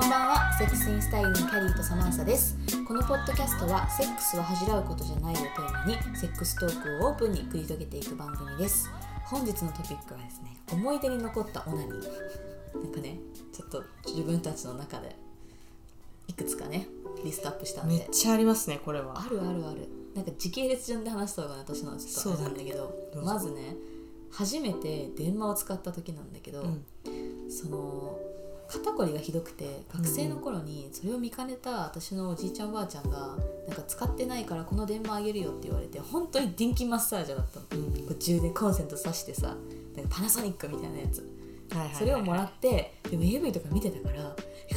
こんばんは。セックスインスタイルのキャリーとサマンサです。このポッドキャストはセックスは恥じらうことじゃないをテーマにセックストークをオープンに繰り広げていく番組です。本日のトピックはですね思い出に残ったオナニー。なんかねちょっと自分たちの中でいくつかねリストアップしたんで。めっちゃありますねこれは。あるあるある。なんか時系列順で話した方が私のはちょっとあれなんだけどどうぞ。まずね初めて電話を使った時なんだけど、うん。その肩こりがひどくて学生の頃にそれを見かねた私のおじいちゃんおばあちゃんがなんか使ってないからこの電話あげるよって言われて本当に電気マッサージャーだったの、うんこう充電コンセント挿してさなんかパナソニックみたいなやつ。はいはいはいそれをもらってでも AV とか見てたから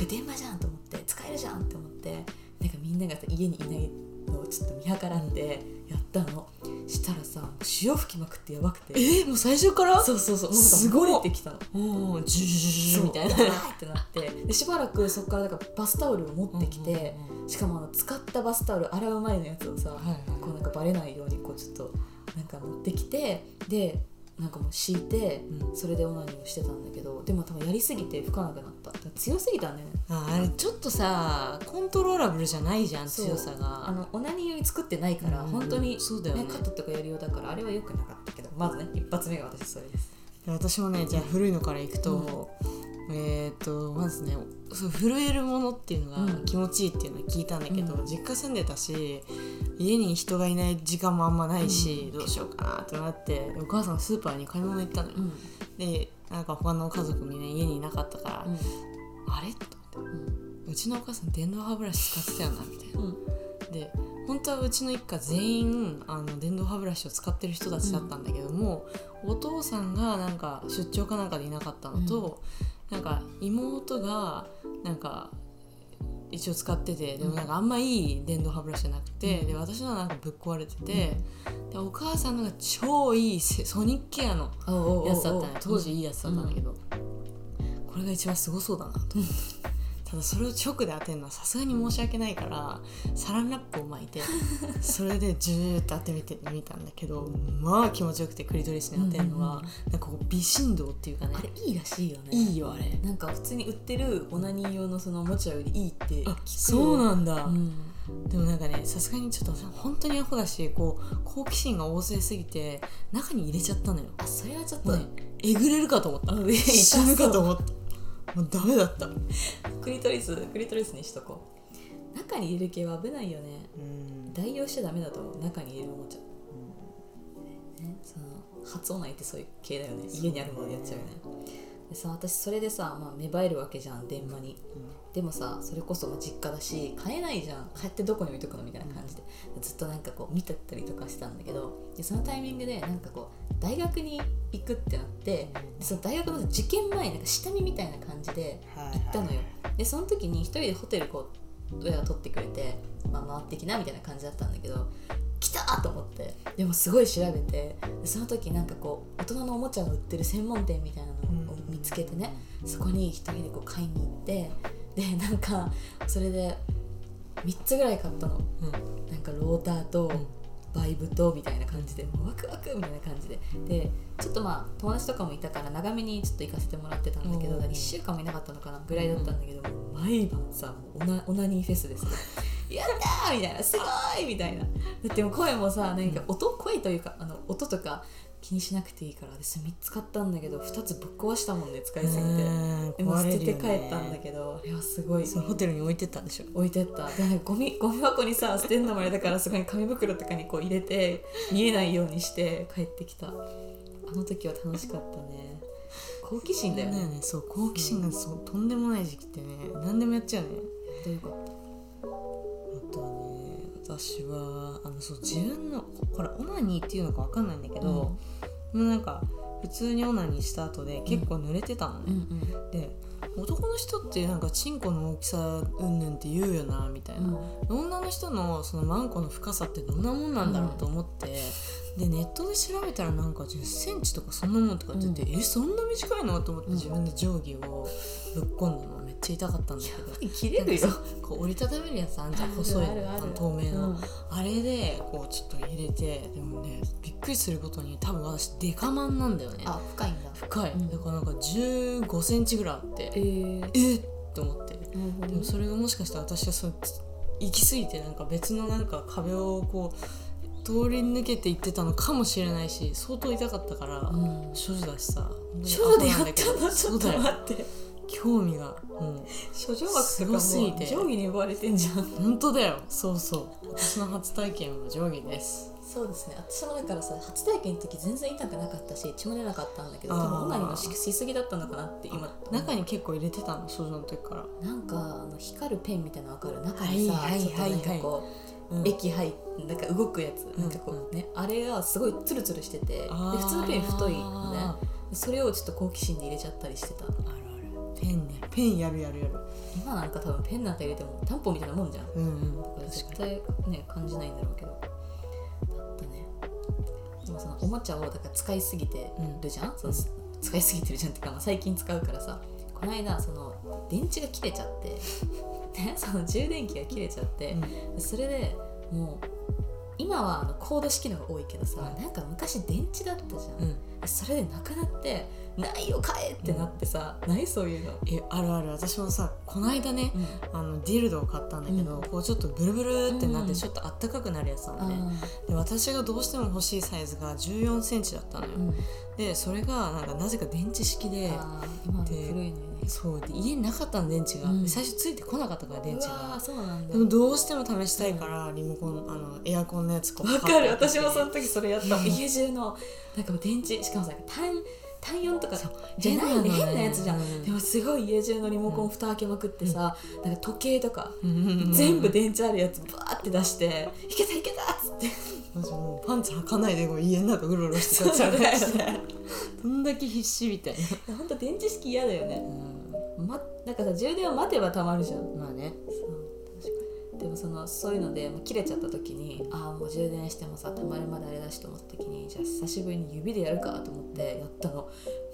電話じゃんと思って使えるじゃんって思ってなんかみんながさ家にいないのをちょっと見計らってやったの、したらさ潮吹きまくってやばくて。えー、もう最初から？そうそうそう。すごいもうなんか漏れてきたの。おー。ジュジュジュみたいなってなってでしばらくそこからだからバスタオルを持ってきて、しかもあの使ったバスタオル洗う前のやつをさ、はいはいこうなんかバレないようにこうちょっとなん。か持ってきてでなんかもう敷いて、うん。それでオナニーをしてたんだけどでも多分やりすぎて吹かなくなった。強すぎたんだよね。ああれちょっとさコントローラブルじゃないじゃん強さが。あのオナニー用に作ってないから、うん本当に、そうだよね。カットとかやるようだからあれは良くなかったけどまずね一発目が私それです。で私もねじゃあ古いのからいくと、えっ、とまずねそう震えるものっていうのがうん。気持ちいいっていうのを聞いたんだけど、うん。実家住んでたし家に人がいない時間もあんまないし、どうしようかなってなってお母さんスーパーに買い物行ったのよ、うん。でなんか他の家族みんな家にいなかったから、うん。あれ？と思って。うちのお母さん電動歯ブラシ使ってたよなみたいな。うん。で本当はうちの一家全員あの電動歯ブラシを使ってる人たちだったんだけども、お父さんがなんか出張かなんかでいなかったのと、なんか妹がなんか一応使っててでもなんかあんまいい電動歯ブラシじゃなくて、うん。で私のはなんかぶっ壊れてて、でお母さんのが超いいセソニックケアのやつだったね当時いいやつだったんだけど、これが一番すごそうだなと思ってただそれを直で当てるのはさすがに申し訳ないからサランラップを巻いて それでジューッと当てみてみたんだけどまあ気持ちよくてクリトリスに当てるのは、なんかこう微振動っていうかね。あれいいらしいよね。いいよあれ。なんか普通に売ってるオナニー用のそのおもちゃよりいいって聞くそうなんだ、うん。でもなんかねさすがにちょっと本当にアホだしこう好奇心が旺盛すぎて中に入れちゃったのよ。あそれはちょっと、ね。えぐれるかと思った。死ぬかと思ったもうダメだった。クリトリスクリトリスにしとこう。中に入れる系は危ないよね。うん。代用しちゃダメだと思う。中に入れるおもちゃ、ね、その発音内ってそういう系だよね。家にあるものでやっちゃうよねでさ私それでさ、まあ、芽生えるわけじゃん電話に。でもさそれこそまあ実家だし買えないじゃん。買ってどこに置いとくのみたいな感じで。ずっとなんかこう見てたりとかしてたんだけどでそのタイミングでなんかこう大学に行くってなってでその大学の受験前なんか下見みたいな感じで行ったのよ。でその時に一人でホテルこう親が取ってくれて、まあ、回ってきなみたいな感じだったんだけど来たと思ってでもすごい調べてでその時なんかこう大人のおもちゃを売ってる専門店みたいなつけてねそこに一人でこう買いに行ってでなんかそれで3つぐらい買ったの。うん。なんかローターとん。バイブとみたいな感じでもうワクワクみたいな感じで。でちょっとまあ友達とかもいたから長めにちょっと行かせてもらってたんだけどおー1週間もいなかったのかなぐらいだったんだけど、もう毎晩さオナオナニーフェスですね やったーみたいなすごいみたいな。だってもう声もさ何か音声というかあの音とか気にしなくていいから私3つ買ったんだけど2つぶっ壊したもんね使いすぎて。うんでも捨てて帰ったんだけどあれはすごい。そのホテルに置いてったんでしょ？置いてった。でゴミ ゴミ箱にさ捨てんのもあれだからそこに紙袋とかにこう入れて見えないようにして帰ってきた。あの時は楽しかったね。好奇心だよね。そう好奇心がそうとんでもない時期ってね何でもやっちゃうね。どういうこあと？私はあのそう自分のほらオナニーっていうのかわかんないんだけど、もうなんか普通にオナニーした後で結構濡れてたのね、うんうん。で男の人ってなんかチンコの大きさうんぬんって言うよなみたいな、女の人のそのマンコの深さってどんなもんなんだろうと思って、でネットで調べたらなんか1 0ンチとかそんなもんとかって言って、えそんな短いの？と思ってうん自分で定規をぶっ込んだのちゃ痛かったんだけど。切れるよ。こう折りたためるやつあんじゃん細いあの透明の、うん。あれでこうちょっと入れてでもねびっくりすることに多分私デカマンなんだよね。あ深いんだ。深い、うん。だからなんか1 5ンチぐらいあってえー、えっって思って。でもそれがもしかしたら私はそう行き過ぎてなんか別のなんか壁をこう通り抜けていってたのかもしれないし相当痛かったから、うん。処女だしさ少女でやったの？ちょっとそうだよ待って興味がも処女枠すとかもごすぎて。定規に奪われてんじゃん。う本当だよ。そうそう。私の初体験は定規です。そうですね。私もだからさ初体験の時全然痛くなかったし血も出なかったんだけどあー。多分オナニーのししすぎだったのかなって今。中に結構入れてたの少女の時から。なんかあの光るペンみたいなの分かる中にさ、はいはいちょっとなんかこう、うん。液入っなんか動くやつ、ん。なんかこうねあれがすごいツルツルしててで普通のペン太いのね。それをちょっと好奇心で入れちゃったりしてたあペンね。ペンやるやるやる。今なんか多分ペンなんか入れてもタンポンみたいなもんじゃん。うんうん。絶対ね感じないんだろうけど。だったね。でもそのおもちゃをだから使いすぎてるじゃん、その使いすぎてるじゃんっていうか、まあ、最近使うからさ。この間その電池が切れちゃって。ねその充電器が切れちゃって、それでもう今はあのコード式のが多いけどさ、うん。なんか昔電池だったじゃん、うん。それでなくなって「ないよ買え!」ってなってさ、ないそういうの、えあるある。私もさこの間ねうん。あのディルドを買ったんだけど、うん。こうちょっとブルブルってなっうんてちょっとあったかくなるやつなのね、あで私がどうしても欲しいサイズが1 4センチだったのよ、でそれがなんかなぜか電池式で古でいのよね。そうで家になかったの電池が、最初ついてこなかったから電池が。そうなんだ。でもどうしても試したいからリモコンあのエアコンのやつこうわかる。私もその時それやった。うん。家中のなんか電池しかもさ単単4とかじゃないね変なのね。変なやつじゃん、うん。でもすごい家中のリモコン蓋開けまくってさ、なんか時計とか、うん。全部電池あるやつバーって出して「いけたいけた!」っつって。私もうパンツ履かないでこう家の中うろうろしてそうだよねどんだけ必死みたいな、ほんと電池式嫌だよね、ま、なんかさ充電を待てばたまるじゃん。まあね。そうでもそのそういうので切れちゃった時にああもう充電してもさたまるまであれだしと思った時にじゃあ久しぶりに指でやるかと思ってやったの。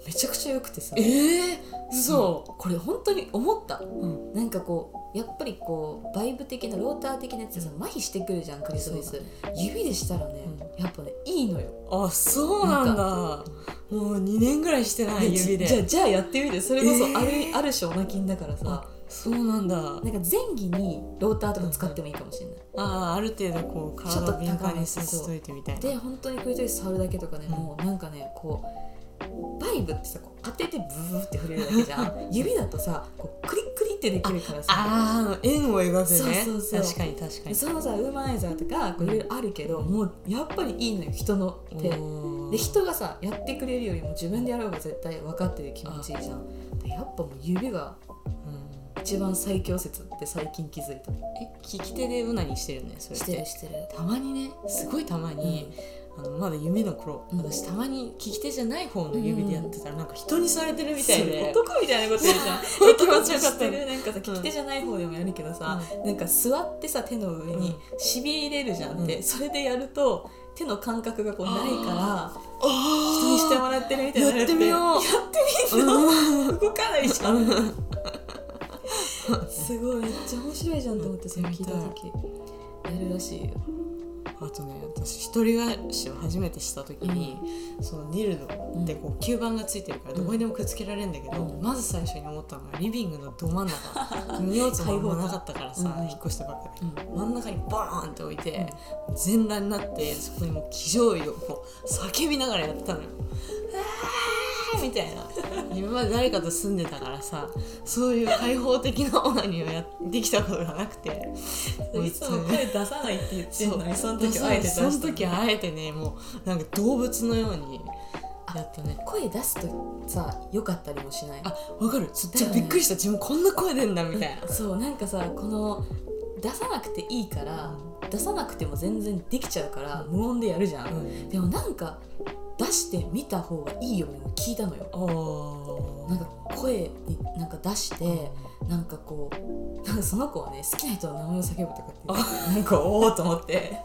めちゃくちゃ良くてさ。ええそうこれ本当に思った。うん。なんかこうやっぱりこうバイブ的なローター的なやつでさ麻痺してくるじゃんクリス、そうだ指でしたらね、やっぱねいいのよ。あそうなんだ。もう2年ぐらいしてない指で。じゃあじゃあやってみて。それこそえー。ある,、ある種オナキンだからさそうなんだ。なんか前儀にローターとか使ってもいいかもしれない、ああある程度こうちょっと体を敏感にさせといてみたいな。で本当にクリトリス触るだけとかね、うんもうなんかねこうバイブってさこう当ててブーって触れるだけじゃん。指だとさこうクリックリってできるからさ。あーあの円を描くね。そうそうそう。確かに確かに。でそのさウーマナイザーとかこういろいろあるけど、もうやっぱりいいのよ人の手。で人がさやってくれるよりも自分でやろうが絶対分かってて気持ちいいじゃん。でやっぱもう指がうん一番最強説って最近気づいた。え利き手でうなりしてるねそれっしてるしてる。たまにね。すごいたまに、あのまだ指の頃、うん。私たまに利き手じゃない方の指でやってたら、なんか人にされてるみたいで。男みたいなこと言うじゃん。気持ちよかったるなんかさ利き手じゃない方でもやるけどさ、なんか座ってさ手の上にしびれるじゃんって、うん。それでやると手の感覚がこうないからあ人にしてもらってるみたいになるやってみよう。やってみるの動かないじゃんすごい。めっちゃ面白いじゃんと思ってそれ聞いた時。やるらしい。よあとね私一人暮らしを初めてした時に、そのディルドってこう吸盤がついてるからどこにでもくっつけられるんだけど、うん。まず最初に思ったのがリビングのど真ん中。荷物もなかったからさ、うん。引っ越したばっかり、うん。真ん中にバーンって置いて、全裸になってそこにもう気丈位をこう叫びながらやったのよ。みたいな。今まで誰かと住んでたからさそういう開放的なオナニーをやってきたことがなくて。いつも声出さないって言ってんのにその時あえて出したその時あえてねもうなんか動物のようにやったね。声出すとさ良かったりもしない？あわかる。ちょっとだよねびっくりした。自分こんな声出んだみたいな。そうなんかさこの出さなくていいから、出さなくても全然できちゃうから無音でやるじゃん、うん。でもなんか出してみた方がいいようにも聞いたのよ。おなんか声になんか出してなんかこうなんかその子はね好きな人の名前を叫ぶとかってなんかおおと思って。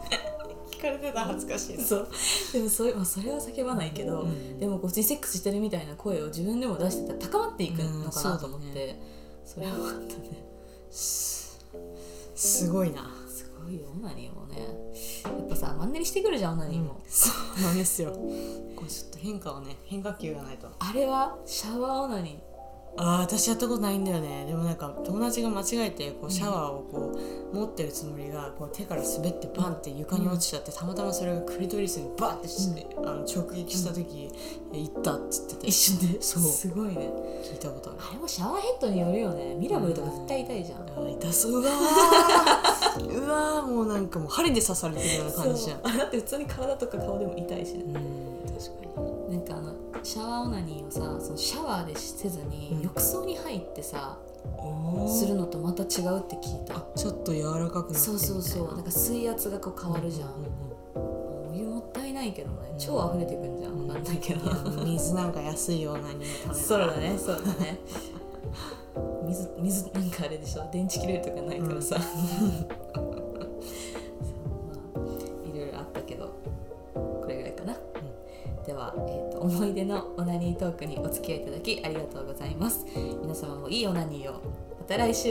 聞かれてた恥ずかしいそう。でもそれ,、まあ、それは叫ばないけど、うん。でもこうセックスしてるみたいな声を自分でも出してたら高まっていくのかなと思っうん。て、それはあったね。すごいな。すごいよオナニーもねやっぱさマンネリしてくるじゃんオナニーも、そうなんですよ。これちょっと変化をね変化球がないと。あれはシャワーオナニーあー私やったことないんだよね。でもなんか友達が間違えてこうシャワーをこう持ってるつもりがこう手から滑ってバンって床に落ちちゃってたまたまそれがクリトリスにバンってして、あの直撃した時「え行った」っつってて一瞬で？そう。すごいね。聞いたことある。あれもシャワーヘッドによるよね。ミラブルとか絶対痛いじゃん、あー痛そう。うわー。うわーもうなんかもう針で刺されてるような感じじゃん。だって普通に体とか顔でも痛いしね。うん確かに。なんかあのシャワーオナニーをさそのシャワーでせずに、うん。浴槽に入ってさおするのとまた違うって聞いた。ちょっと柔らかくなってそうそうそう。なんか水圧がこう変わるじゃん、お湯もったいないけどね。超溢れてくんじゃん、うん。わかんないけど、水なんか安いようなにそうだね。そうだね。水水なんかあれでしょ。電池切れるとかないからさ、では、えー、と思い出のオナニートークにお付き合いいただきありがとうございます。皆様もいいオナニーを。また来週。